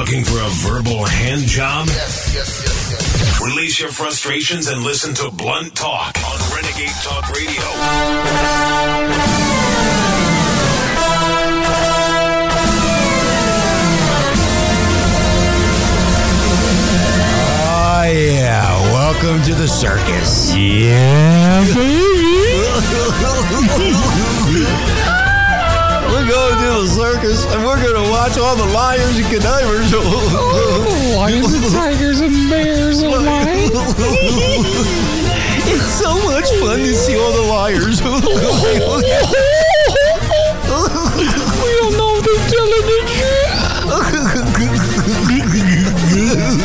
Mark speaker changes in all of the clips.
Speaker 1: Looking for a verbal hand job?
Speaker 2: Yes, yes, yes, yes.
Speaker 1: Release your frustrations and listen to Blunt Talk on Renegade Talk Radio.
Speaker 3: Oh, yeah. Welcome to the circus.
Speaker 4: Yeah,
Speaker 3: We're going to the circus and we're going to watch all the liars and connivers.
Speaker 4: Lions and tigers and bears and lions.
Speaker 3: it's so much fun to see all the liars.
Speaker 4: We don't know if they're telling the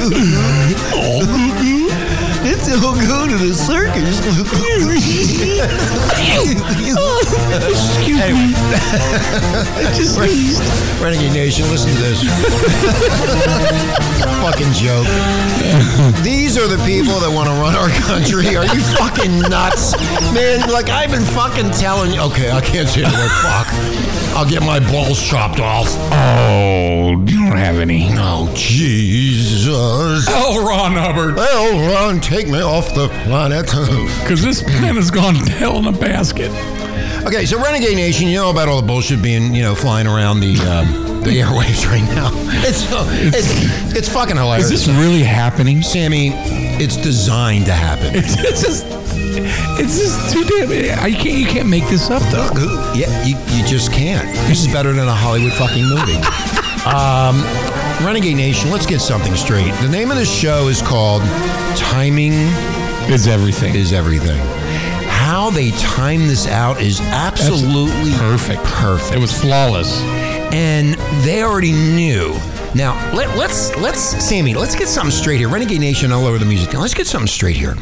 Speaker 3: it's all go to the circus.
Speaker 4: Excuse me. I just sneezed.
Speaker 3: Renegade Nation, listen to this. fucking joke. These are the people that want to run our country. Are you fucking nuts? Man, like I've been fucking telling you. Okay, I can't say the word fuck. I'll get my balls chopped off.
Speaker 4: Oh, you don't have any.
Speaker 3: Oh, Jesus.
Speaker 4: Oh, Ron Hubbard.
Speaker 3: Well, Ron, take me off the planet.
Speaker 4: Because this pen has gone to hell in a basket.
Speaker 3: okay, so Renegade Nation, you know about all the bullshit being, you know, flying around the um, the airwaves right now. It's it's, it's fucking hilarious.
Speaker 4: Is this really happening?
Speaker 3: Sammy, it's designed to happen.
Speaker 4: It's, it's just, it's just too damn. I can't. You can't make this up though.
Speaker 3: Yeah, you, you just can't. This is better than a Hollywood fucking movie. um, Renegade Nation, let's get something straight. The name of the show is called Timing
Speaker 4: is everything.
Speaker 3: is Everything. How they time this out is absolutely
Speaker 4: perfect.
Speaker 3: Perfect.
Speaker 4: It was flawless.
Speaker 3: and they already knew. Now let, let's let's Sammy, let's get something straight here. Renegade Nation all over the music. Now, let's get something straight here.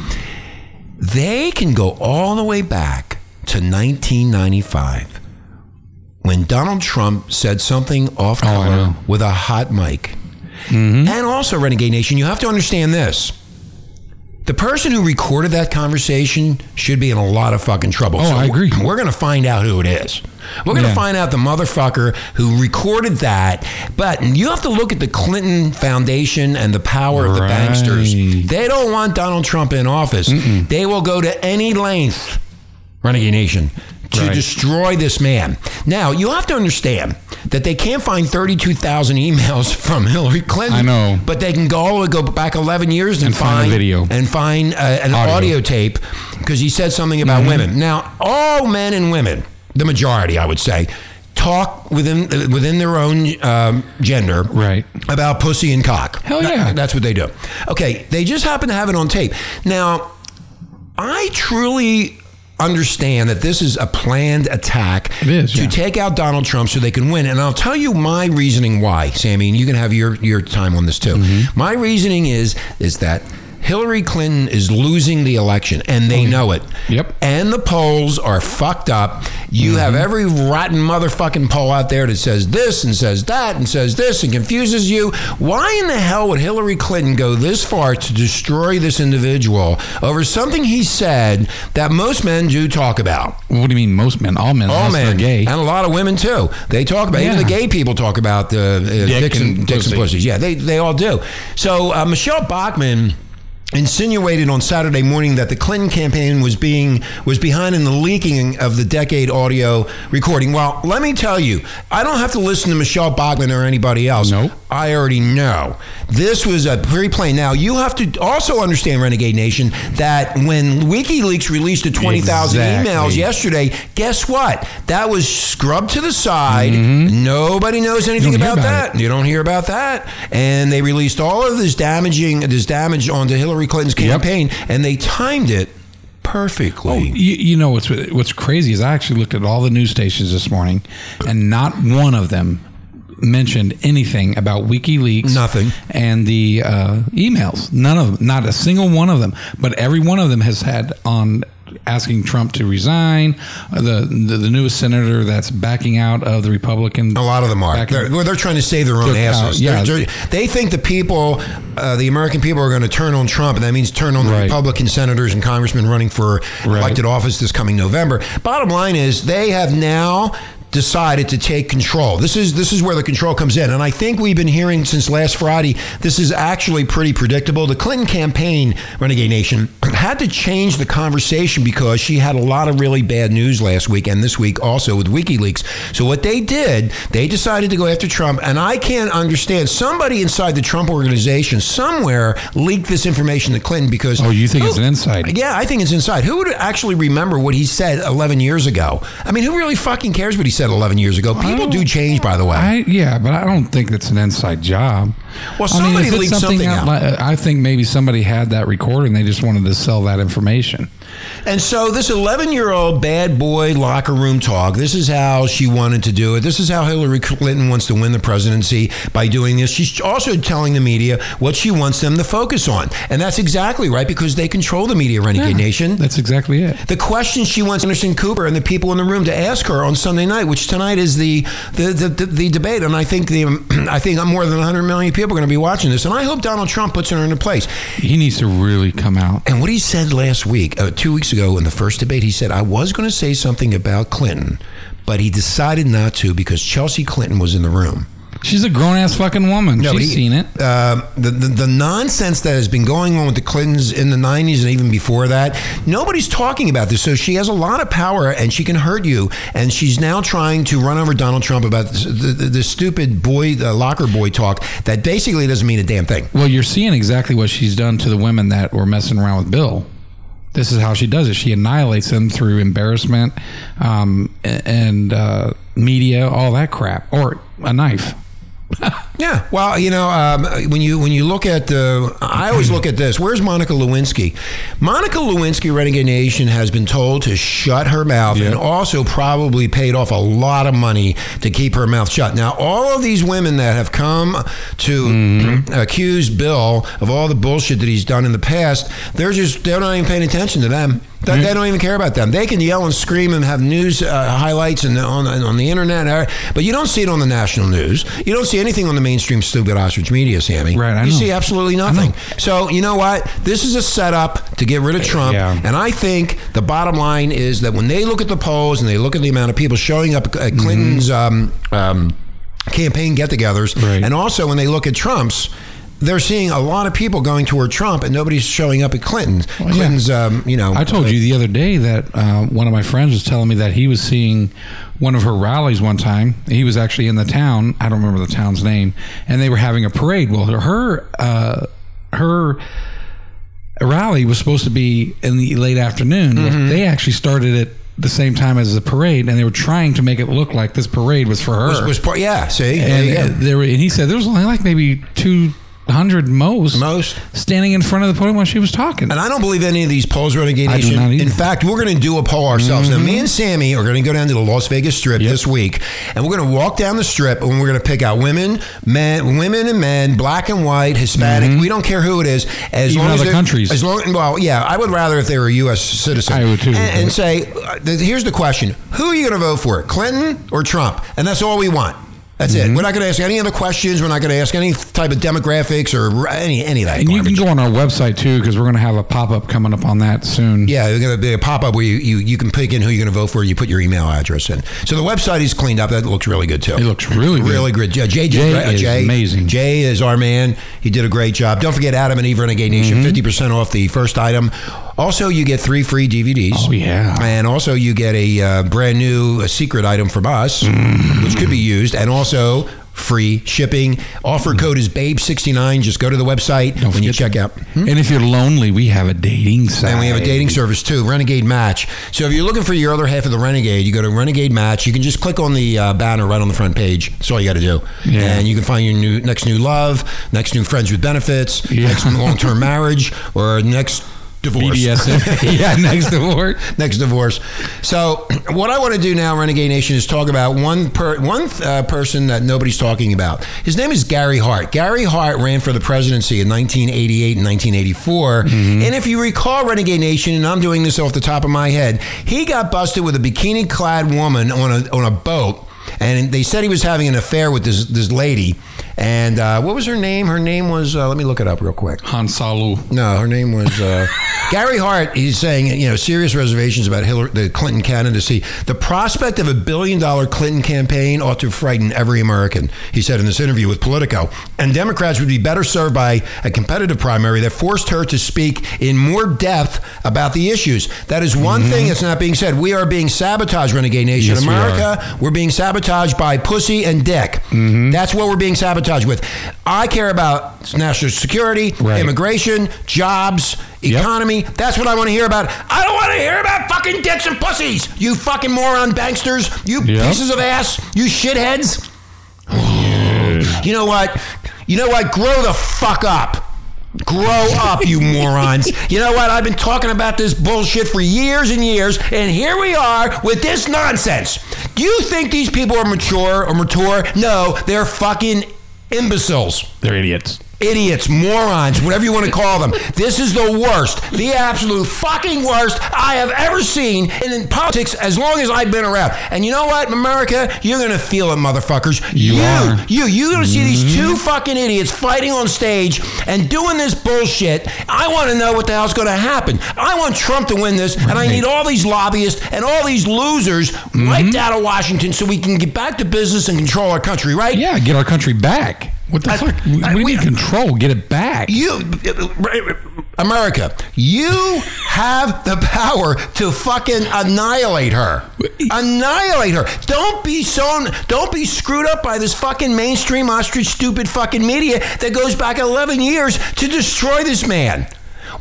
Speaker 3: They can go all the way back to 1995 when Donald Trump said something off
Speaker 4: Oh,
Speaker 3: color
Speaker 4: know.
Speaker 3: with a hot mic.
Speaker 4: Mm-hmm.
Speaker 3: And also, Renegade Nation, you have to understand this. The person who recorded that conversation should be in a lot of fucking trouble.
Speaker 4: Oh, I agree.
Speaker 3: We're going to find out who it is. We're going to
Speaker 4: Yeah.
Speaker 3: find out the motherfucker who recorded that. But you have to look at the Clinton Foundation and the power of the
Speaker 4: Right.
Speaker 3: banksters. They don't want Donald Trump in office. They will go to any length, Renegade Nation, to
Speaker 4: Right.
Speaker 3: destroy this man. Now, you have to understand that they can't find 32,000 emails from Hillary Clinton.
Speaker 4: I know.
Speaker 3: But they can go all the way, go back 11 years and,
Speaker 4: And find a video.
Speaker 3: and find uh, an audio,
Speaker 4: Audio. Mm-hmm.
Speaker 3: tape because he said something about women. Now, all men and women, the majority, I would say, talk within within their own um, gender
Speaker 4: Right.
Speaker 3: about pussy and cock.
Speaker 4: Hell
Speaker 3: That-
Speaker 4: yeah.
Speaker 3: that's what they do. Okay, they just happen to have it on tape. Now, I truly understand that this is a planned attack
Speaker 4: is,
Speaker 3: to
Speaker 4: yeah.
Speaker 3: take out Donald Trump so they can win. And I'll tell you my reasoning why, Sammy, and you can have your, your time on this too.
Speaker 4: Mm-hmm.
Speaker 3: My reasoning is is that Hillary Clinton is losing the election and they know it.
Speaker 4: Oh, Yep.
Speaker 3: And the polls are fucked up. You have
Speaker 4: Mm-hmm.
Speaker 3: every rotten motherfucking poll out there that says this and says that and says this and confuses you. Why in the hell would Hillary Clinton go this far to destroy this individual over something he said that most men do talk about?
Speaker 4: What do you mean? Most men, all men,
Speaker 3: All men,
Speaker 4: gay.
Speaker 3: and a lot of women too. They talk about even the gay people talk about the uh, dicks and,
Speaker 4: and
Speaker 3: dicks and pussies. Yeah, they they all do. So uh, Michelle Bachmann insinuated on Saturday morning that the Clinton campaign was being was behind in the leaking of the decade audio recording. Well, let me tell you, I don't have to listen to Michelle Bachmann or anybody else.
Speaker 4: Nope.
Speaker 3: I already know. This was a pre-play. Now you have to also understand, Renegade Nation, that when WikiLeaks released the twenty thousand
Speaker 4: Exactly.
Speaker 3: emails yesterday, guess what? That was scrubbed to the side. Nobody knows anything
Speaker 4: Mm-hmm.
Speaker 3: about,
Speaker 4: about
Speaker 3: that. You don't hear about that. And they released all of this damaging, this damage onto Hillary Clinton's
Speaker 4: Yep.
Speaker 3: campaign, and they timed it perfectly.
Speaker 4: Oh, you, you know what's what's crazy is I actually looked at all the news stations this morning, and not one of them mentioned anything about WikiLeaks.
Speaker 3: Nothing.
Speaker 4: And the uh, emails. None of them. Not a single one of them. But every one of them has had on asking Trump to resign. Uh, The the, the newest senator that's backing out of the Republican.
Speaker 3: A lot of them are. They're, well, they're trying to save their own
Speaker 4: out,
Speaker 3: asses.
Speaker 4: yeah.
Speaker 3: They're- they're- they think the people, uh, the American people, are going to turn on Trump, and that means turn on the
Speaker 4: Right.
Speaker 3: Republican senators and congressmen running for
Speaker 4: Right.
Speaker 3: elected office this coming November. Bottom line is, they have now decided to take control. This is this is where the control comes in, and I think we've been hearing since last Friday. This is actually pretty predictable. The Clinton campaign, Renegade Nation, had to change the conversation because she had a lot of really bad news last week and this week also with WikiLeaks. So what they did, they decided to go after Trump, and I can't understand. Somebody inside the Trump organization somewhere leaked this information to Clinton because
Speaker 4: Oh, you think it's an inside?
Speaker 3: yeah, I think it's inside. Who would actually remember what he said 11 years ago? I mean, who really fucking cares what he said 11 years ago? People do change, by the way.
Speaker 4: I yeah, but I don't think it's an inside job.
Speaker 3: Well,
Speaker 4: I mean,
Speaker 3: somebody leaked something out.
Speaker 4: like- uh, I think maybe somebody had that recorded and they just wanted to sell that information.
Speaker 3: And so this 11 year old bad boy locker room talk, this is how she wanted to do it. This is how Hillary Clinton wants to win the presidency by doing this. She's also telling the media what she wants them to focus on. And that's exactly right because they control the media, Renegade Nation.
Speaker 4: That's exactly it.
Speaker 3: the question she wants Anderson Cooper and the people in the room to ask her on Sunday night, which tonight is the the, the, the, the debate, and I think the I think more than 100 million people are going to be watching this, and I hope Donald Trump puts her into place.
Speaker 4: He needs to really come out.
Speaker 3: And what he said last week, uh, two weeks ago in the first debate, he said I was going to say something about Clinton, but he decided not to because Chelsea Clinton was in the room.
Speaker 4: She's a grown ass fucking woman.
Speaker 3: No,
Speaker 4: She's
Speaker 3: he-
Speaker 4: seen it.
Speaker 3: Uh, the, the the nonsense that has been going on with the Clintons in the '90s and even before that, nobody's talking about this. So she has a lot of power, and she can hurt you. And she's now trying to run over Donald Trump about this, the, the, the stupid boy, the locker boy talk that basically doesn't mean a damn thing.
Speaker 4: Well, you're seeing exactly what she's done to the women that were messing around with Bill. This is how she does it. She annihilates them through embarrassment um, and uh, media, all that crap, or a knife.
Speaker 3: Yeah, well, you know, um, when you when you look at the, I always look at this. Where's Monica Lewinsky? Monica Lewinsky, Renegade Nation, has been told to shut her mouth, and also probably paid off a lot of money to keep her mouth shut. Now, all of these women that have come to accuse Bill of all the bullshit that he's done in the past, they're just they're not even paying attention to them. They, they don't even care about them. They can yell and scream and have news uh, highlights and on on the internet, uh, but you don't see it on the national news. You don't see anything on the mainstream stupid ostrich media, Sammy.
Speaker 4: Right, I
Speaker 3: you
Speaker 4: know.
Speaker 3: see absolutely nothing. So you know what? This is a setup to get rid of Trump,
Speaker 4: Yeah.
Speaker 3: and I think the bottom line is that when they look at the polls and they look at the amount of people showing up at Clinton's um, um, campaign get-togethers,
Speaker 4: Right.
Speaker 3: and also when they look at Trump's. They're seeing a lot of people going toward Trump, and nobody's showing up at Clinton's.
Speaker 4: yeah.
Speaker 3: Clinton's, um, you know.
Speaker 4: I told you the other day that uh, one of my friends was telling me that he was seeing one of her rallies one time. He was actually in the town. I don't remember the town's name, and they were having a parade. Well, her uh, her rally was supposed to be in the late afternoon.
Speaker 3: Mm-hmm.
Speaker 4: They actually started it the same time as the parade, and they were trying to make it look like this parade was for her.
Speaker 3: was, was part, yeah, see,
Speaker 4: and uh, there were, and he said there was only like maybe two hundred most
Speaker 3: Most.
Speaker 4: standing in front of the podium while she was talking.
Speaker 3: And I don't believe any of these polls, Renegade Nation.
Speaker 4: Mm-hmm.
Speaker 3: In fact, we're going to do a poll ourselves. Now, me and Sammy are going to go down to the Las Vegas Strip this week, and we're going to walk down the strip, and we're going to pick out women, men, women and men, black and white, Hispanic. We don't care who it is, as
Speaker 4: Mm-hmm. Even
Speaker 3: long as
Speaker 4: other
Speaker 3: they're-
Speaker 4: countries.
Speaker 3: As long, well, yeah, I would rather if they were a U.S. citizen.
Speaker 4: I would too.
Speaker 3: And, and say, uh, here's the question: Who are you going to vote for, Clinton or Trump? And that's all we want. That's
Speaker 4: Mm-hmm.
Speaker 3: it. We're not going to ask any other questions. We're not going to ask any type of demographics or any any of that.
Speaker 4: And you can go on our website too, because we're going to have a pop up coming up on that soon.
Speaker 3: Yeah, there's going to be a pop up where you, you, you can pick in who you're going to vote for. You put your email address in. So the website is cleaned up. That looks really good too.
Speaker 4: It looks really good.
Speaker 3: really good. Yeah, Jay,
Speaker 4: Jay
Speaker 3: great.
Speaker 4: is
Speaker 3: Jay,
Speaker 4: amazing.
Speaker 3: Jay is our man. He did a great job. Don't forget Adam and Eve Renegade Nation.
Speaker 4: Mm-hmm.
Speaker 3: 50 percent off the first item. Also, you get three free DVDs.
Speaker 4: Oh, yeah.
Speaker 3: And also, you get a uh, brand new uh, secret item from us,
Speaker 4: Mm-hmm.
Speaker 3: which could be used, and also. Free shipping. Offer code is Babe69. Just go to the website when you check out.
Speaker 4: And if you're lonely, we have a dating site.
Speaker 3: And we have a dating service too, Renegade Match. So if you're looking for your other half of the Renegade, you go to Renegade Match. You can just click on the uh, banner right on the front page. That's all you got to do.
Speaker 4: Yeah.
Speaker 3: And you can find your new next new love, next new friends with benefits,
Speaker 4: Yeah.
Speaker 3: next long term marriage, or next divorce.
Speaker 4: BDSM. yeah, next divorce.
Speaker 3: Next divorce. So, what I want to do now, Renegade Nation, is talk about one per, one uh, person that nobody's talking about. His name is Gary Hart. Gary Hart ran for the presidency in 1988 and 1984. And if you recall, Renegade Nation, and I'm doing this off the top of my head, he got busted with a bikini-clad woman on a on a boat, and they said he was having an affair with this this lady. And uh, what was her name? Her name was, uh, let me look it up real quick.
Speaker 4: Han Salu.
Speaker 3: No, her name was uh, Gary Hart. He's saying, you know, serious reservations about Hillary, the Clinton candidacy. The prospect of a billion dollar Clinton campaign ought to frighten every American, he said in this interview with Politico. And Democrats would be better served by a competitive primary that forced her to speak in more depth about the issues. That is one thing that's not being said. We are being sabotaged, Renegade Nation.
Speaker 4: Yes, we
Speaker 3: America, we're being sabotaged by pussy and dick.
Speaker 4: Mm-hmm.
Speaker 3: That's what we're being sabotaged with. I care about national security,
Speaker 4: Right.
Speaker 3: immigration, jobs,
Speaker 4: Yep.
Speaker 3: economy. That's what I want to hear about. I don't want to hear about fucking dicks and pussies. You fucking moron banksters. You
Speaker 4: Yep.
Speaker 3: pieces of ass. You shitheads. You know what? You know what? Grow the fuck up. Grow up, you morons. You know what? I've been talking about this bullshit for years and years, and here we are with this nonsense. Do you think these people are mature or mature? No, they're fucking imbeciles
Speaker 4: They're idiots.
Speaker 3: Idiots, morons, whatever you want to call them. This is the worst, the absolute fucking worst I have ever seen in, politics as long as I've been around. And you know what, America, you're gonna feel it, motherfuckers.
Speaker 4: You are.
Speaker 3: you, you're gonna see these two mm-hmm. fucking idiots fighting on stage and doing this bullshit. I want to know what the hell's gonna happen. I want Trump to win this, and I need all these lobbyists and all these losers wiped out of Washington so we can get back to business and control our country, right?
Speaker 4: Yeah, get our country back. What the
Speaker 3: I-
Speaker 4: fuck?
Speaker 3: I-
Speaker 4: what
Speaker 3: we-
Speaker 4: need control? Get it back.
Speaker 3: You, America, you have the power to fucking annihilate her. Annihilate her. Don't be so. Don't be screwed up by this fucking mainstream ostrich stupid fucking media that goes back 11 years to destroy this man.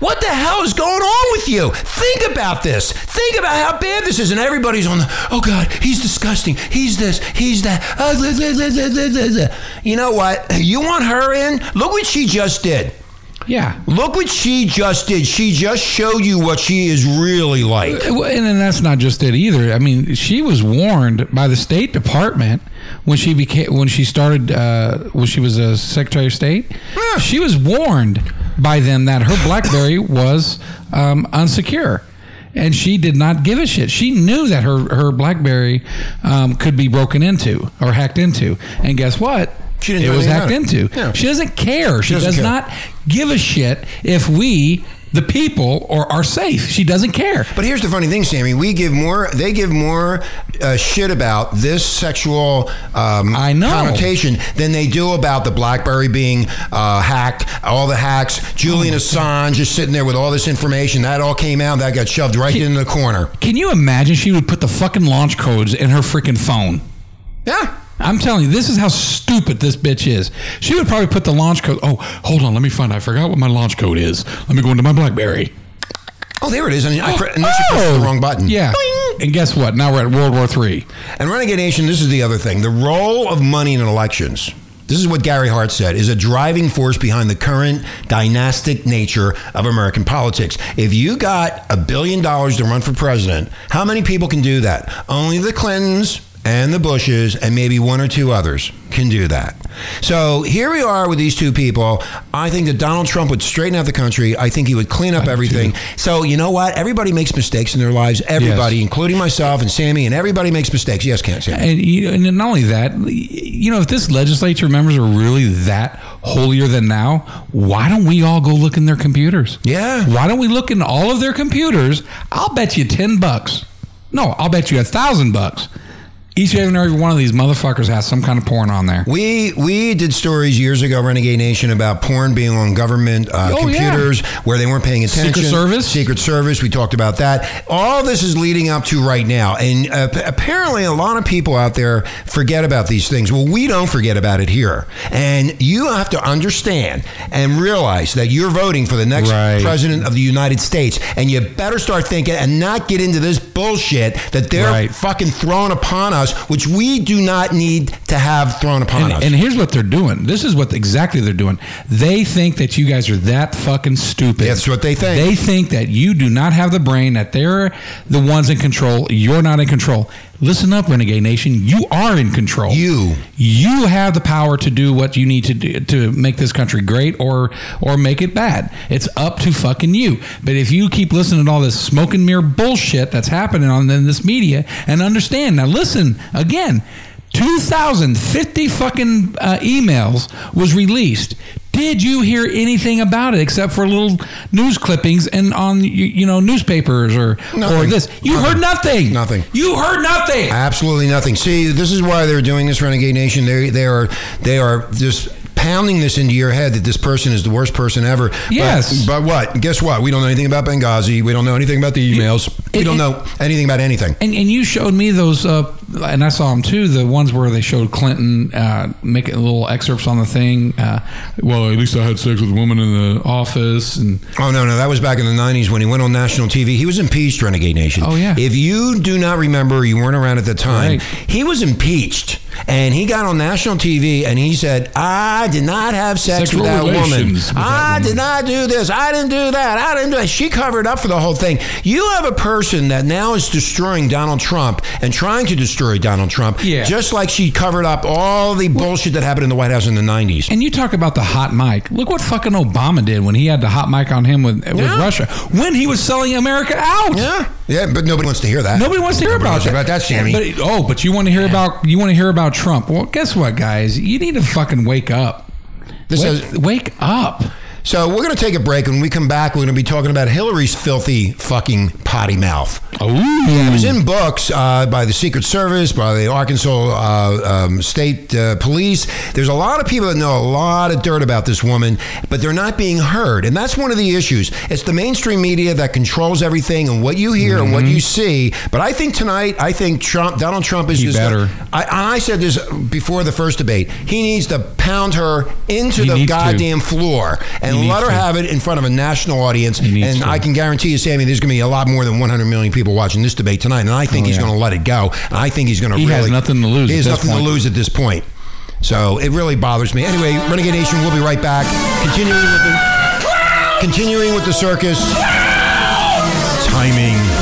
Speaker 3: What the hell is going on with you? Think about this. Think about how bad this is, and everybody's on the. Oh God, he's disgusting. He's this. He's that. Uh, blah, blah, blah, blah, blah, blah, blah." You know what? You want her in? Look what she just did.
Speaker 4: yeah.
Speaker 3: Look what she just did. She just showed you what she is really like.
Speaker 4: And then that's not just it either. I mean, she was warned by the State Department when she became when she started uh, when she was a Secretary of State.
Speaker 3: Yeah.
Speaker 4: She was warned by them that her BlackBerry was um, unsecure. And she did not give a shit. She knew that her her BlackBerry um, could be broken into or hacked into. And guess what?
Speaker 3: She didn't
Speaker 4: it was hacked
Speaker 3: it.
Speaker 4: into.
Speaker 3: Yeah.
Speaker 4: She doesn't care. She,
Speaker 3: doesn't
Speaker 4: does
Speaker 3: care.
Speaker 4: not give a shit if we, the people, or are safe. She doesn't care.
Speaker 3: But here's the funny thing, Sammy. We give more. They give more uh, shit about this sexual um,
Speaker 4: I know.
Speaker 3: connotation than they do about the BlackBerry being uh, hacked. All the hacks. Julian Assange just sitting there with all this information. That all came out. That got shoved right in the corner.
Speaker 4: Can you imagine she would put the fucking launch codes in her freaking phone?
Speaker 3: Yeah.
Speaker 4: I'm telling you, this is how stupid this bitch is. She would probably put the launch code. Oh, hold on, let me find. I forgot what my launch code is. Let me go into my BlackBerry.
Speaker 3: Oh, there it is. And I oh, pre- unless you the oh! wrong button.
Speaker 4: Yeah.
Speaker 3: Boing.
Speaker 4: And guess what? Now we're at World War Three.
Speaker 3: And Renegade Nation, this is the other thing. The role of money in elections, this is what Gary Hart said, is a driving force behind the current dynastic nature of American politics. If you got a billion dollars to run for president, how many people can do that? Only the Clintons and the Bushes and maybe one or two others can do that. So here we are with these two people. I think that Donald Trump would straighten out the country. I think he would clean up everything. So you know what? Everybody makes mistakes in their lives. Everybody, including myself and Sammy, and everybody makes mistakes. Yes, can't Sammy.
Speaker 4: And, you, and not only that, you know, if this legislature members are really that holier than now, why don't we all go look in their computers?
Speaker 3: Yeah.
Speaker 4: Why don't we look in all of their computers? I'll bet you ten bucks. No, I'll bet you a thousand bucks. Each and every one of these motherfuckers has some kind of porn on there.
Speaker 3: We we did stories years ago, Renegade Nation, about porn being on government uh,
Speaker 4: Oh,
Speaker 3: computers where they weren't paying attention.
Speaker 4: Secret Service?
Speaker 3: Secret Service. We talked about that. All this is leading up to right now, and uh, p- apparently a lot of people out there forget about these things. Well, we don't forget about it here, and you have to understand and realize that you're voting for the next
Speaker 4: Right.
Speaker 3: president of the United States, and you better start thinking and not get into this bullshit that they're
Speaker 4: Right.
Speaker 3: fucking throwing upon us, which we do not need to have thrown upon
Speaker 4: And,
Speaker 3: us.
Speaker 4: and here's what they're doing. This is what exactly they're doing. They think that you guys are that fucking stupid.
Speaker 3: That's what they think.
Speaker 4: They think that you do not have the brain, that they're the ones in control. You're not in control. Listen up, Renegade Nation. You are in control.
Speaker 3: You.
Speaker 4: You have the power to do what you need to do to make this country great or or make it bad. It's up to fucking you. But if you keep listening to all this smoke and mirror bullshit that's happening on in this media and understand now listen again 2,050 fucking uh, emails was released. Did you hear anything about it except for little news clippings and on you, you know newspapers or or this? You
Speaker 3: Nothing.
Speaker 4: heard nothing.
Speaker 3: Nothing.
Speaker 4: You heard nothing.
Speaker 3: Absolutely nothing. See, this is why they're doing this, Renegade Nation. They they are they are just pounding this into your head that this person is the worst person ever. But-
Speaker 4: Yes.
Speaker 3: But, what? Guess what? We don't know anything about Benghazi. We don't know anything about the emails. we don't
Speaker 4: it-
Speaker 3: know anything about anything.
Speaker 4: And, and you showed me those, uh, and I saw them too. The ones where they showed Clinton uh, making little excerpts on the thing. Uh, well, at least I had sex with a woman in the office, and
Speaker 3: Oh no, no, that was back in the '90s when he went on national TV. He was impeached, Renegade Nation.
Speaker 4: Oh, yeah.
Speaker 3: If you do not remember, you weren't around at the time.
Speaker 4: Right.
Speaker 3: He was impeached, and he got on national TV and he said, "I did not have sex
Speaker 4: Sexual
Speaker 3: with that woman.
Speaker 4: with that
Speaker 3: I
Speaker 4: woman."
Speaker 3: did not do this. I didn't do that. I didn't do it." She covered up for the whole thing. You have a person that now is destroying Donald Trump and trying to destroy Donald Trump,
Speaker 4: Yeah.
Speaker 3: just like she covered up all the bullshit that happened in the White House in the '90s.
Speaker 4: And you talk about the hot mic. Look what fucking Obama did when he had the hot mic on him with with
Speaker 3: Yeah.
Speaker 4: Russia. When he was selling America out.
Speaker 3: Yeah, yeah, but nobody wants to hear that.
Speaker 4: Nobody wants to hear
Speaker 3: Nobody
Speaker 4: about that.
Speaker 3: hear about that, Sammy.
Speaker 4: But oh, but you want to hear about you want to hear about Trump. Well, guess what, guys? You need to fucking wake up.
Speaker 3: This
Speaker 4: Wake,
Speaker 3: is-
Speaker 4: wake up.
Speaker 3: So we're going to take a break. When we come back, we're going to be talking about Hillary's filthy fucking potty mouth.
Speaker 4: Oh,
Speaker 3: It was in books uh, by the Secret Service, by the Arkansas uh, um, State uh, Police. There's a lot of people that know a lot of dirt about this woman, but they're not being heard, and that's one of the issues. It's the mainstream media that controls everything and what you hear and what you see. But I think tonight, I think Trump, Donald Trump is
Speaker 4: He
Speaker 3: just.
Speaker 4: better.
Speaker 3: I, I said this before the first debate. He needs to pound her into
Speaker 4: He
Speaker 3: the
Speaker 4: needs to.
Speaker 3: goddamn floor and
Speaker 4: Needs
Speaker 3: let her
Speaker 4: to.
Speaker 3: have it in front of a national audience. And
Speaker 4: to.
Speaker 3: I can guarantee you, Sammy, there's going to be a lot more than 100 million people watching this debate tonight. And I think
Speaker 4: Oh,
Speaker 3: he's
Speaker 4: yeah.
Speaker 3: going to let it go. And I think he's going to
Speaker 4: He
Speaker 3: really.
Speaker 4: has nothing to lose
Speaker 3: He has nothing
Speaker 4: point.
Speaker 3: to lose at this point. So it really bothers me. Anyway, Renegade Nation, we'll be right back. Continuing with the, continuing with the circus. Timing.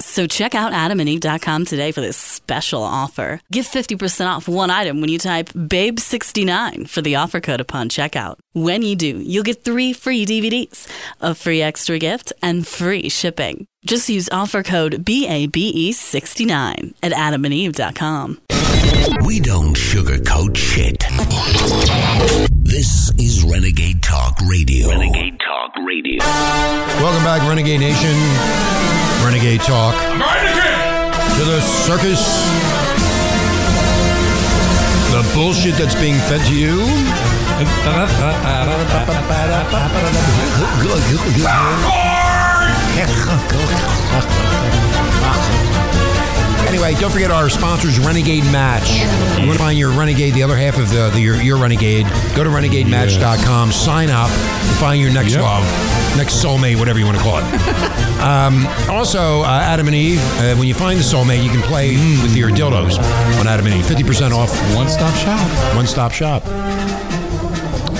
Speaker 5: So check out adamandeve.com today for this special offer. Get 50% off one item when you type BABE69 for the offer code upon checkout. When you do, you'll get three free DVDs, a free extra gift, and free shipping. Just use offer code BABE69 at adamandeve.com.
Speaker 1: We don't sugarcoat shit. This is Renegade Talk Radio. Renegade Talk Radio.
Speaker 3: Welcome back, Renegade Nation. Renegade Talk. To the circus. The bullshit that's being fed to you. Anyway, don't forget our sponsors, Renegade Match. You want to find your Renegade, the other half of the, the your, your Renegade, go to renegadematch.com, sign up, and find your next
Speaker 4: Yep.
Speaker 3: love, next soulmate, whatever you want to call it. um, also, uh, Adam and Eve, uh, when you find the soulmate, you can play with your dildos on Adam and Eve. 50% off,
Speaker 4: One stop shop.
Speaker 3: one stop shop.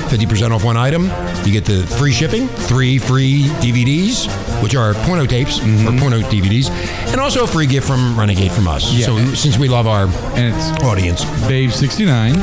Speaker 3: 50% off one item. You get the free shipping, three free DVDs, which are porno tapes or porno DVDs, and also a free gift from Renegade from us.
Speaker 4: Yeah.
Speaker 3: So since we love our
Speaker 4: And it's
Speaker 3: audience.
Speaker 4: Babe69.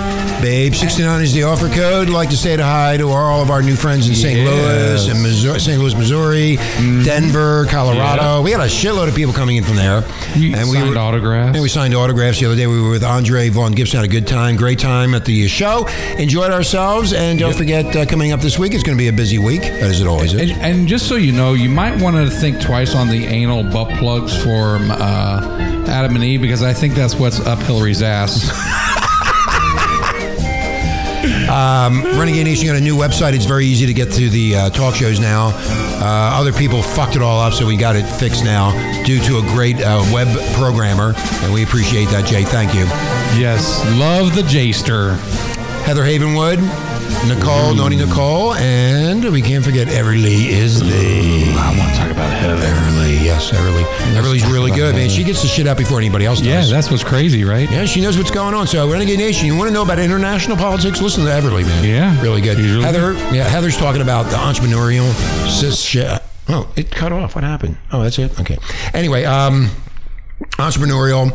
Speaker 3: Babe69 is the offer code. Like to say to hi to all of our new friends in St.
Speaker 4: Yes.
Speaker 3: Louis and Missouri, St. Louis, Missouri, Denver, Colorado.
Speaker 4: Yeah.
Speaker 3: We had a shitload of people coming in from there.
Speaker 4: We signed autographs.
Speaker 3: And we signed autographs the other day. We were with Andre Vaughn Gibson. Had a good time, great time at the show. Enjoyed ourselves. And don't forget, uh, coming up this week, it's going to be a busy week, as it always is.
Speaker 4: And, and just so you know, you might want to think twice on the anal butt plugs for uh, Adam and Eve because I think that's what's up Hillary's ass.
Speaker 3: Renegade Nation got a new website. It's very easy to get to the uh, talk shows now. Uh, other people fucked it all up, so we got it fixed now due to a great uh, web programmer, and we appreciate that, Jay. Thank you.
Speaker 4: yes, love the Jster.
Speaker 3: Heather Havenwood, Nicole, Noni Nicole, and we can't forget Everly is the.
Speaker 4: I want to talk about Heather.
Speaker 3: Everly, yes, Everly. Everly's really good, man. She gets the shit out before anybody else does.
Speaker 4: Yeah, that's what's crazy, right?
Speaker 3: Yeah, she knows what's going on. So, Renegade Nation, you want to know about international politics? Listen to Everly, man.
Speaker 4: Yeah.
Speaker 3: really good.
Speaker 4: Really
Speaker 3: Heather, yeah, Heather's talking about the entrepreneurial sis shit. Oh, it cut off. What happened? Oh, that's it. Okay. Anyway, um, entrepreneurial,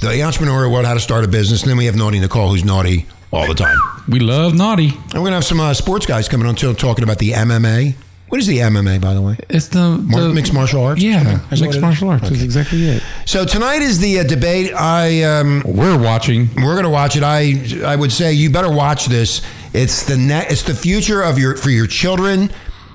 Speaker 3: the entrepreneurial world, how to start a business, and then we have Naughty Nicole, who's naughty all the time.
Speaker 4: We love naughty.
Speaker 3: And we're gonna have some uh, sports guys coming on too, talking about the MMA. What is the MMA, by the way?
Speaker 4: It's the,
Speaker 3: Mar-
Speaker 4: the
Speaker 3: mixed martial arts?
Speaker 4: Yeah,
Speaker 3: Okay. Is that what
Speaker 4: mixed martial arts is exactly it.
Speaker 3: So tonight is the uh, debate. I um,
Speaker 4: We're watching.
Speaker 3: we're gonna watch it. I I would say you better watch this. It's the ne- It's the future of your for your children.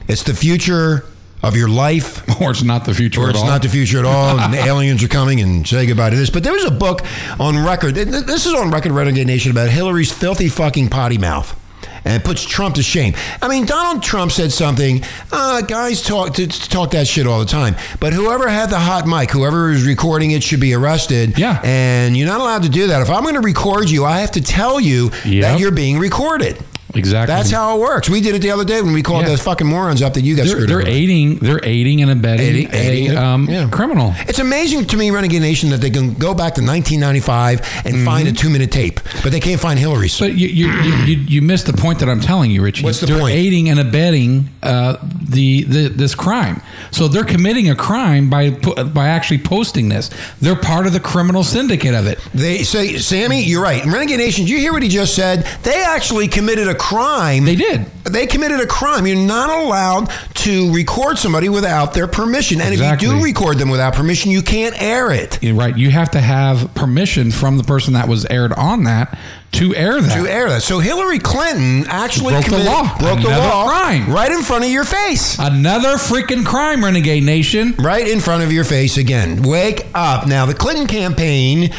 Speaker 3: It's the future of your life.
Speaker 4: Or it's not the future
Speaker 3: Or it's
Speaker 4: all.
Speaker 3: not the future at all, and the aliens are coming and say goodbye to this. But there was a book on record. th- th- This is on record, Renegade Nation, about Hillary's filthy fucking potty mouth. And it puts Trump to shame. I mean, Donald Trump said something. Uh, guys talk to, talk that shit all the time. But whoever had the hot mic, whoever is recording it, should be arrested.
Speaker 4: Yeah.
Speaker 3: And you're not allowed to do that. If I'm going to record you, I have to tell you
Speaker 4: Yep.
Speaker 3: that you're being recorded.
Speaker 4: Exactly.
Speaker 3: That's how it works. We did it the other day when we called
Speaker 4: Yeah.
Speaker 3: those fucking morons up that you got
Speaker 4: they're,
Speaker 3: screwed
Speaker 4: they're
Speaker 3: over.
Speaker 4: aiding. They're aiding and abetting
Speaker 3: Aiding- aiding,
Speaker 4: a um,
Speaker 3: yeah.
Speaker 4: criminal.
Speaker 3: It's amazing to me, Renegade Nation, that they can go back to 1995 and find a two minute tape, but they can't find Hillary's.
Speaker 4: Mm-hmm. But you you, you, you you missed the point that I'm telling you, Richie.
Speaker 3: What's the point?
Speaker 4: they're
Speaker 3: point?
Speaker 4: aiding and abetting uh, the, the this crime. So they're committing a crime by by actually posting this. They're part of the criminal syndicate of it.
Speaker 3: They say, Sammy, you're right. Renegade Nation, did you hear what he just said? They actually committed a crime.
Speaker 4: They did.
Speaker 3: They committed a crime. You're not allowed to record somebody without their permission. And if you do record them without permission, you can't air it.
Speaker 4: You're right. You have to have permission from the person that was aired on that to air that.
Speaker 3: To air that. So Hillary Clinton actually
Speaker 4: Broke the law.
Speaker 3: Broke the
Speaker 4: Another
Speaker 3: law.
Speaker 4: crime.
Speaker 3: Right in front of your face.
Speaker 4: Another freaking crime, Renegade Nation.
Speaker 3: right in front of your face again. Wake up. Now, the Clinton campaign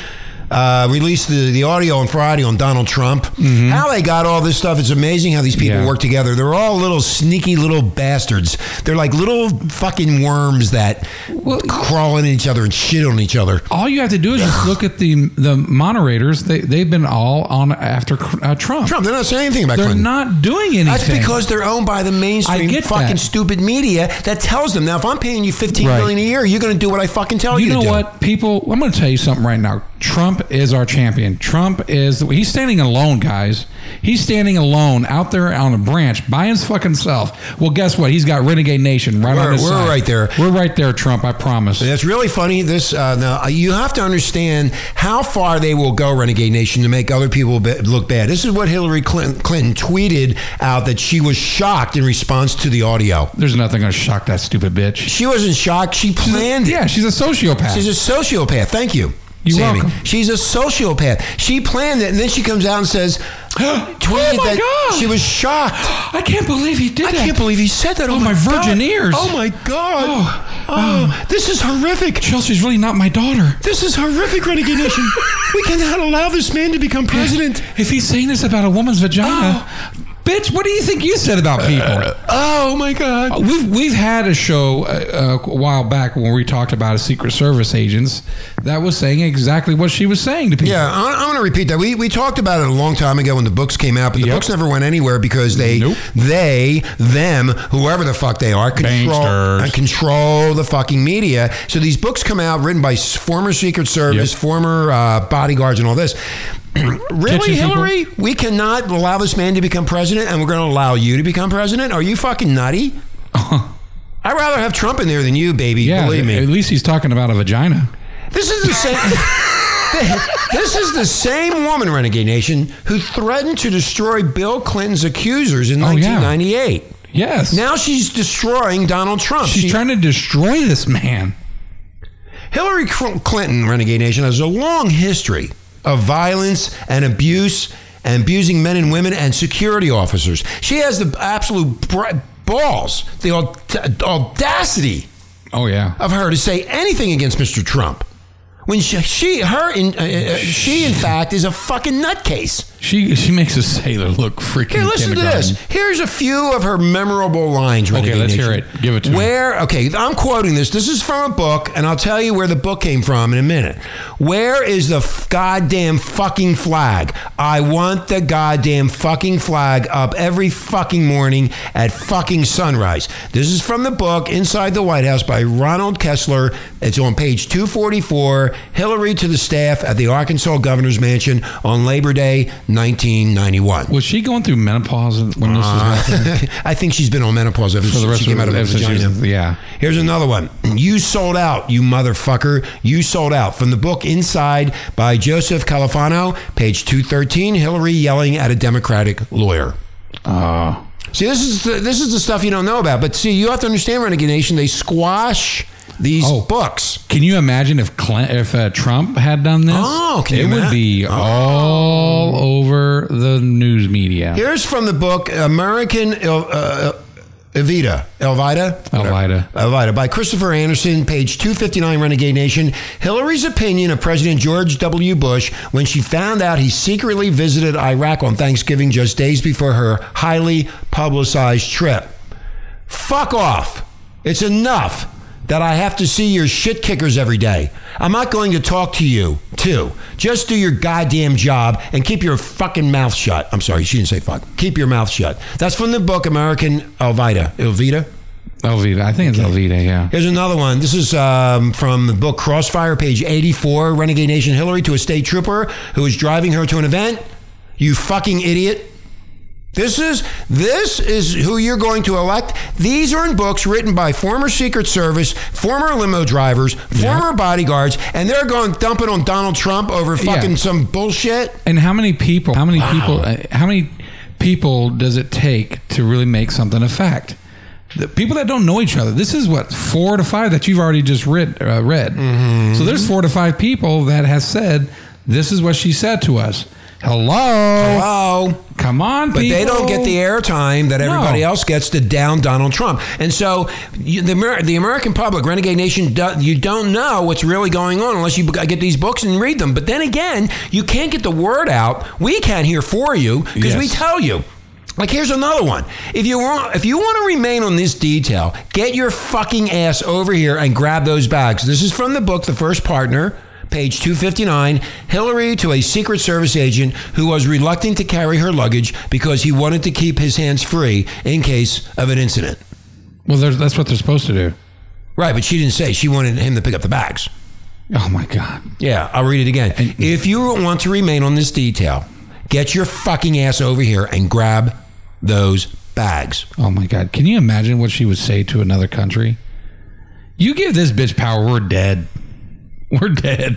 Speaker 3: uh, released the, the audio on Friday on Donald Trump. How they got all this stuff. It's amazing how these people
Speaker 4: Mm-hmm. Yeah.
Speaker 3: work together. They're all little sneaky little bastards. They're like little fucking worms that crawl in each other and shit on each other.
Speaker 4: All you have to do is just look at the the moderators. They they've been all on after uh, Trump.
Speaker 3: Trump, they're not saying anything about
Speaker 4: They're
Speaker 3: Clinton.
Speaker 4: not doing anything.
Speaker 3: That's because they're owned by the mainstream fucking
Speaker 4: that.
Speaker 3: stupid media that tells them. Now, if I'm paying you fifteen
Speaker 4: Right.
Speaker 3: million a year, you're going to do what I fucking tell you,
Speaker 4: you know what people i'm going to tell you something right now trump is our champion trump is he's standing alone guys he's standing alone out there on a branch by his fucking self well guess what he's got renegade nation right
Speaker 3: We're-
Speaker 4: on his
Speaker 3: we're
Speaker 4: side.
Speaker 3: right there.
Speaker 4: we're right there trump i promise
Speaker 3: That's really funny. This uh, now you have to understand how far they will go, Renegade Nation, to make other people be- look bad. This is what Hillary Clinton, Clinton tweeted out that she was shocked in response to the audio.
Speaker 4: there's nothing going to shock that stupid bitch
Speaker 3: She wasn't shocked. She planned it.
Speaker 4: yeah she's a sociopath
Speaker 3: She's a sociopath. Thank you.
Speaker 4: You're
Speaker 3: Sammy.
Speaker 4: welcome.
Speaker 3: She's a sociopath. She planned it, and then she comes out and says, oh tweeted
Speaker 4: Oh my
Speaker 3: that
Speaker 4: God.
Speaker 3: she was shocked.
Speaker 4: i can't believe he did that.
Speaker 3: I
Speaker 4: that
Speaker 3: can't believe he said that. Oh,
Speaker 4: Oh, my virgin
Speaker 3: God.
Speaker 4: ears.
Speaker 3: Oh my God. Oh, oh, oh, this is horrific.
Speaker 4: chelsea's really not my daughter
Speaker 3: This is horrific, Renegade Nation. we cannot allow this man to become president.
Speaker 4: if he's saying this about a woman's vagina bitch what do you think you said about people
Speaker 3: Oh my God.
Speaker 4: We've we've had a show uh, uh, a while back when we talked about a Secret Service agents that was saying exactly what she was saying to people.
Speaker 3: Yeah, I'm going to repeat that. We, we talked about it a long time ago when the books came out, but the
Speaker 4: Yep.
Speaker 3: books never went anywhere because they,
Speaker 4: Nope.
Speaker 3: they, them, whoever the fuck they are, control and control the fucking media. So these books come out written by former Secret Service,
Speaker 4: Yep.
Speaker 3: former uh, bodyguards, and all this. Really,
Speaker 4: Kitchen people?
Speaker 3: Hillary? We cannot allow this man to become president, and we're going to allow you to become president? Are you fucking nutty? I'd rather have Trump in there than you, baby.
Speaker 4: yeah.
Speaker 3: believe me.
Speaker 4: At least he's talking about a vagina.
Speaker 3: This is the same. this is the same woman, Renegade Nation, who threatened to destroy Bill Clinton's accusers in
Speaker 4: Oh, yeah.
Speaker 3: 1998.
Speaker 4: Yes.
Speaker 3: Now she's destroying Donald Trump.
Speaker 4: she's
Speaker 3: She-
Speaker 4: trying to destroy this man.
Speaker 3: Hillary Clinton, Renegade Nation, has a long history of violence and abuse and abusing men and women and security officers. She has the absolute balls, the audacity
Speaker 4: Oh yeah.
Speaker 3: of her to say anything against Mr. Trump. When she, she her, in, uh, uh, she in fact is a fucking nutcase.
Speaker 4: She she makes a sailor look freaking.
Speaker 3: Here, listen to this. Here's a few of her memorable lines.
Speaker 4: Okay, let's
Speaker 3: Nation.
Speaker 4: hear it. Give it to me.
Speaker 3: Where? Okay, I'm quoting this. This is from a book, and I'll tell you where the book came from in a minute. Where is the f- goddamn fucking flag? I want the goddamn fucking flag up every fucking morning at fucking sunrise. This is from the book Inside the White House by Ronald Kessler. It's on page 244. Hillary to the staff at the Arkansas Governor's Mansion on Labor Day, 1991.
Speaker 4: Was she going through menopause when this was happening?
Speaker 3: I think she's been on menopause ever
Speaker 4: the
Speaker 3: since
Speaker 4: rest
Speaker 3: she came out of her
Speaker 4: ever since she
Speaker 3: vagina.
Speaker 4: was- yeah.
Speaker 3: Here's another one. You sold out, you motherfucker. You sold out. From the book Inside by Joseph Califano, page 213, Hillary yelling at a Democratic lawyer.
Speaker 4: Uh,
Speaker 3: See, this is the, this is the stuff you don't know about. But see, you have to understand, Renegade Nation, they squash these
Speaker 4: Oh.
Speaker 3: books.
Speaker 4: can you imagine if Clint, if uh, Trump had done this?
Speaker 3: Oh, can you
Speaker 4: imagine?
Speaker 3: it would
Speaker 4: be all over the news media.
Speaker 3: Here's from the book American uh, Evita. Elvida?
Speaker 4: Elvida.
Speaker 3: Elvida by Christopher Anderson, page 259, Renegade Nation. Hillary's opinion of President George W. Bush when she found out he secretly visited Iraq on Thanksgiving just days before her highly publicized trip. Fuck off. It's enough that I have to see your shit kickers every day. I'm not going to talk to you, too. Just do your goddamn job and keep your fucking mouth shut. I'm sorry, she didn't say fuck. Keep your mouth shut. That's from the book American Elvida. Elvida?
Speaker 4: Elvita, I think it's Elvita. Yeah.
Speaker 3: Here's another one. This is um, from the book Crossfire, page 84. Renegade Nation Hillary to a state trooper who was driving her to an event. You fucking idiot. This is this is who you're going to elect. These are in books written by former Secret Service, former limo drivers, former bodyguards, and they're going dumping on Donald Trump over fucking
Speaker 4: Yeah.
Speaker 3: some bullshit.
Speaker 4: And how many people? How many people? Uh, how many people does it take to really make something a fact? The people that don't know each other. This is what four to five that you've already just read. Uh, read.
Speaker 3: Mm-hmm.
Speaker 4: So there's four to five people that has said this is what she said to us. Hello,
Speaker 3: Hello.
Speaker 4: come on, people.
Speaker 3: But they don't get the airtime that everybody
Speaker 4: No.
Speaker 3: else gets to down Donald Trump. And so you, the, Amer- the American public, Renegade Nation, do, you don't know what's really going on unless you get these books and read them. But then again, you can't get the word out. We can't hear for you because we tell you. Like here's another one. If you want, if you want to remain on this detail, get your fucking ass over here and grab those bags. This is from the book, The First Partner, page 259. Hillary to a Secret Service agent who was reluctant to carry her luggage because he wanted to keep his hands free in case of an incident.
Speaker 4: Well, that's what they're supposed to do.
Speaker 3: Right, but she didn't say she wanted him to pick up the bags.
Speaker 4: Oh my god.
Speaker 3: Yeah, I'll read it again. if you want to remain on this detail, get your fucking ass over here and grab those bags.
Speaker 4: Oh my god. Can you imagine what she would say to another country? You give this bitch power, we're dead. We're dead.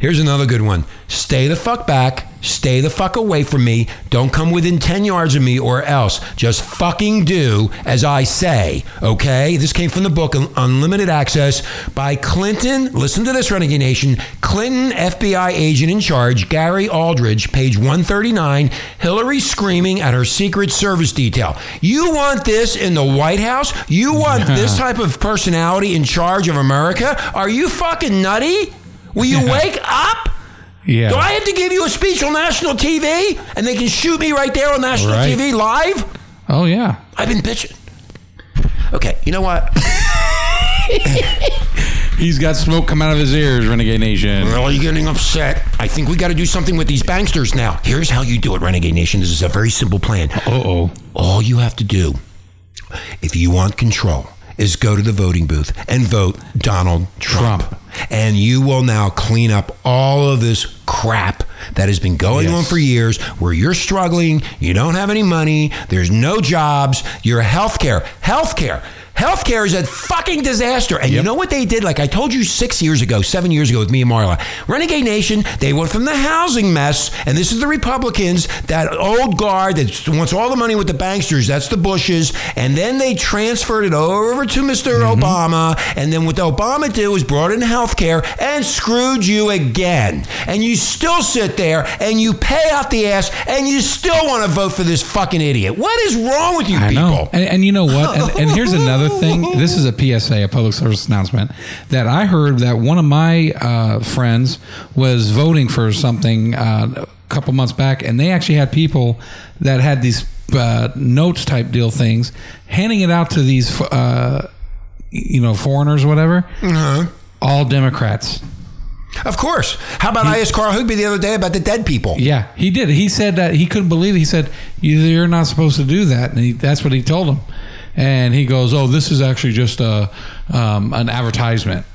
Speaker 3: Here's another good one. Stay the fuck back. Stay the fuck away from me. Don't come within 10 yards of me or else. Just fucking do as I say, okay? This came from the book Un- Unlimited Access by Clinton. Listen to this, Renegade Nation. Clinton FBI agent in charge, Gary Aldrich, page 139. Hillary screaming at her Secret Service detail. You want this in the White House? You want this type of personality in charge of America? Are you fucking nutty? Will you wake up?
Speaker 4: Yeah.
Speaker 3: Do I have to give you a speech on national TV and they can shoot me right there on national
Speaker 4: Right.
Speaker 3: TV live?
Speaker 4: oh yeah.
Speaker 3: I've been bitching. Okay, you know what?
Speaker 4: He's got smoke come out of his ears, Renegade Nation.
Speaker 3: really getting upset. I think we got to do something with these banksters now. Here's how you do it, Renegade Nation. This is a very simple plan.
Speaker 4: Uh oh.
Speaker 3: All you have to do, if you want control, is go to the voting booth and vote Donald Trump.
Speaker 4: Trump.
Speaker 3: And you will now clean up all of this crap that has been going
Speaker 4: Yes.
Speaker 3: on for years where you're struggling, you don't have any money, there's no jobs, your healthcare, healthcare. Healthcare is a fucking disaster. And you know what they did? Like I told you six years ago, seven years ago with me and Marla. Renegade Nation, they went from the housing mess, and this is the Republicans, that old guard that wants all the money with the banksters, that's the Bushes, and then they transferred it over to mister mm-hmm. Obama, and then what Obama did was brought in healthcare and screwed you again. And you still sit there and you pay out the ass and you still want to vote for this fucking idiot. What is wrong with you
Speaker 4: I
Speaker 3: people?
Speaker 4: know. And, and you know what? And, and here's another another thing. This is a PSA, a public service announcement, that I heard that one of my uh, friends was voting for something uh, a couple months back, and they actually had people that had these uh, notes type deal things, handing it out to these, uh, you know, foreigners, or whatever. All Democrats.
Speaker 3: Of course. How about I asked Carl Higbie the other day about the dead people?
Speaker 4: Yeah, he did. He said that he couldn't believe it. He said, "You- You're not supposed to do that. And he, that's what he told him. And he goes, Oh, this is actually just a, um, an advertisement.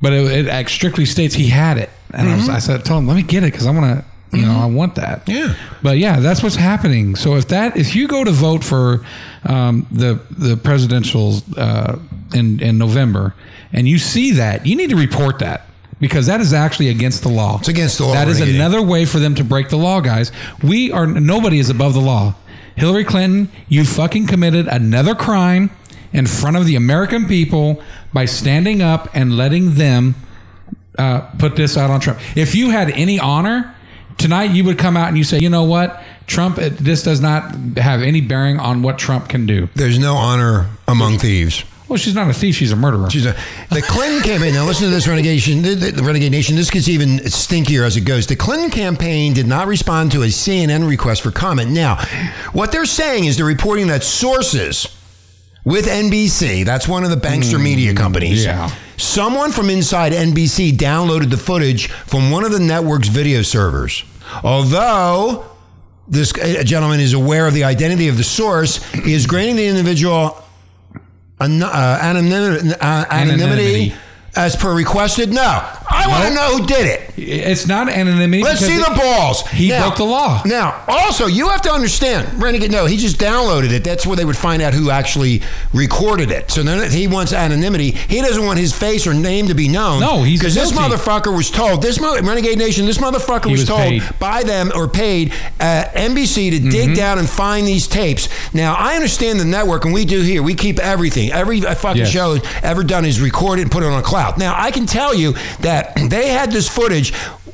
Speaker 4: But it, it strictly states he had it. And I, was, I said, Told him, let me get it because I want to, you know, I want that.
Speaker 3: Yeah.
Speaker 4: But yeah, that's what's happening. So if that, if you go to vote for um, the the presidential uh, in in November, and you see that, you need to report that because that is actually against the law.
Speaker 3: It's against the law,
Speaker 4: That is another way for them to break the law, guys. We are nobody is above the law. Hillary Clinton, you fucking committed another crime in front of the American people by standing up and letting them uh, put this out on Trump. If you had any honor tonight, you would come out and you say, you know what, Trump, it, this does not have any bearing on what Trump can do.
Speaker 3: There's no honor among thieves.
Speaker 4: Well, she's not a thief; she's a murderer.
Speaker 3: She's a, the Clinton campaign. Now, listen to this, Renegation, the, the Renegade Nation. This gets even stinkier as it goes. The Clinton campaign did not respond to a CNN request for comment. Now, what they're saying is they're reporting that sources with NBC, that's one of the bankster hmm, media companies.
Speaker 4: yeah.
Speaker 3: Someone from inside NBC downloaded the footage from one of the network's video servers. Although this gentleman is aware of the identity of the source, he is granting the individual an, uh, anonymity, uh, anonymity
Speaker 4: Anonymity.
Speaker 3: as per requested. No, I want to know who did it.
Speaker 4: It's not anonymity.
Speaker 3: Let's see the balls.
Speaker 4: He broke the law.
Speaker 3: Now, also, you have to understand, Renegade. No, he just downloaded it. That's where they would find out who actually recorded it. So then he wants anonymity. He doesn't want his face or name to be known.
Speaker 4: No, he's
Speaker 3: because this
Speaker 4: guilty.
Speaker 3: motherfucker was told. This mo- Renegade Nation. This motherfucker
Speaker 4: He
Speaker 3: was,
Speaker 4: was
Speaker 3: told
Speaker 4: paid.
Speaker 3: by them or paid uh, NBC to dig
Speaker 4: Mm-hmm.
Speaker 3: down and find these tapes. Now, I understand the network, and we do here. We keep everything. Every uh, fucking
Speaker 4: Yes.
Speaker 3: show ever done is recorded and put it on a cloud. Now, I can tell you that they had this footage.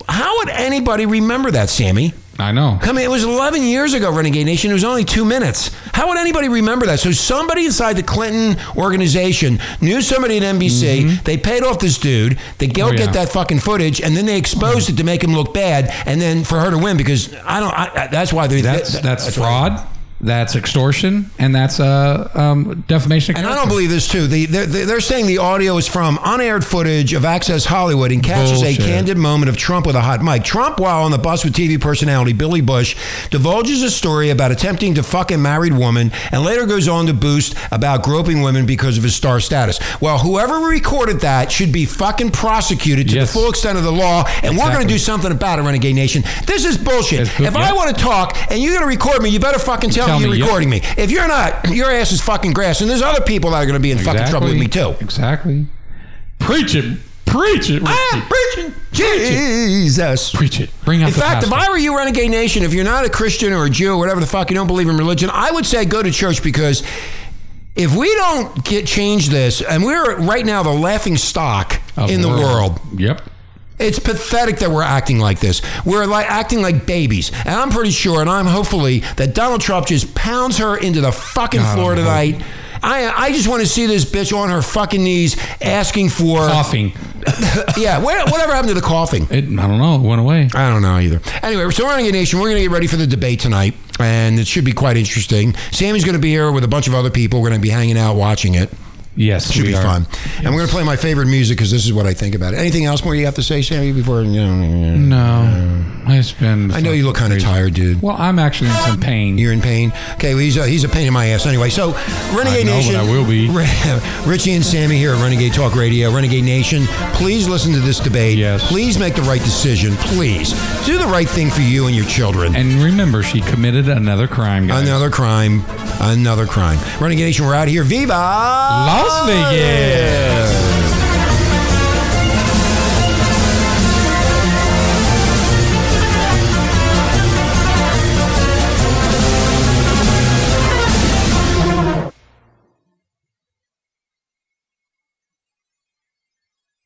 Speaker 3: How would anybody remember that, Sammy?
Speaker 4: I know.
Speaker 3: I mean, it was 11 years ago, Renegade Nation. It was only two minutes. How would anybody remember that? So somebody inside the Clinton organization knew somebody at NBC. They paid off this dude. They go
Speaker 4: Mm-hmm. Oh,
Speaker 3: get that fucking footage, and then they exposed it to make him look bad, and then for her to win because I don't. I, I, that's why they.
Speaker 4: That's
Speaker 3: that-
Speaker 4: that's,
Speaker 3: why-
Speaker 4: fraud. That's extortion, and that's uh, um, defamation. of
Speaker 3: And I don't believe this too. The, they're, they're saying the audio is from unaired footage of Access Hollywood and catches
Speaker 4: Bullshit.
Speaker 3: a candid moment of Trump with a hot mic. Trump, while on the bus with TV personality Billy Bush, divulges a story about attempting to fuck a married woman and later goes on to boost about groping women because of his star status. Well, whoever recorded that should be fucking prosecuted to
Speaker 4: Yes.
Speaker 3: the full extent of the law, and we're going to do something about it, Renegade Nation. This is bullshit.
Speaker 4: It's
Speaker 3: if I want to talk and you're going to record me, you better fucking tell,
Speaker 4: Tell
Speaker 3: you're
Speaker 4: me, yep.
Speaker 3: recording me. If you're not, your ass is fucking grass, and there's other people that are going to be in fucking trouble with me too.
Speaker 4: Exactly. Preach it. Preach it.
Speaker 3: I am
Speaker 4: Richie.
Speaker 3: preaching Jesus.
Speaker 4: Preach it. Bring out
Speaker 3: In
Speaker 4: the
Speaker 3: fact, if. I were you, Renegade Nation, if you're not a Christian or a Jew or whatever the fuck you don't believe in religion, I would say go to church because if we don't get change this, and we're right now the laughing stock
Speaker 4: Of
Speaker 3: in the world,
Speaker 4: Yep.
Speaker 3: It's pathetic that we're acting like this. We're like acting like babies. And I'm pretty sure, and I'm hopefully, that Donald Trump just pounds her into the fucking
Speaker 4: God,
Speaker 3: floor
Speaker 4: hope.
Speaker 3: tonight. I, I just want to see this bitch on her fucking knees asking for.
Speaker 4: Coughing.
Speaker 3: Yeah, whatever happened to the coughing?
Speaker 4: It, I don't know. It went away.
Speaker 3: I don't know either. Anyway, so we're on a Nation, we're going to get ready for the debate tonight, and it should be quite interesting. Sammy's going to be here with a bunch of other people. We're going to be hanging out watching it.
Speaker 4: Yes,
Speaker 3: Should be
Speaker 4: are.
Speaker 3: fun. And we're going to play my favorite music because this is what I think about it. Anything else more you have to say, Sammy, before? You know,
Speaker 4: No, it's been.
Speaker 3: I know you look kind of tired, dude.
Speaker 4: Well, I'm actually in some pain.
Speaker 3: You're in pain. Okay, well, he's a, he's a pain in my ass anyway. So, Renegade
Speaker 4: I know,
Speaker 3: Nation.
Speaker 4: I will be.
Speaker 3: Richie and Sammy here at Renegade Talk Radio. Renegade Nation, please listen to this debate.
Speaker 4: Yes.
Speaker 3: Please make the right decision. Please do the right thing for you and your children.
Speaker 4: and remember, she committed another crime, guys.
Speaker 3: Another crime. Another crime. Renegade Nation, we're out here. Viva
Speaker 4: Las Yeah.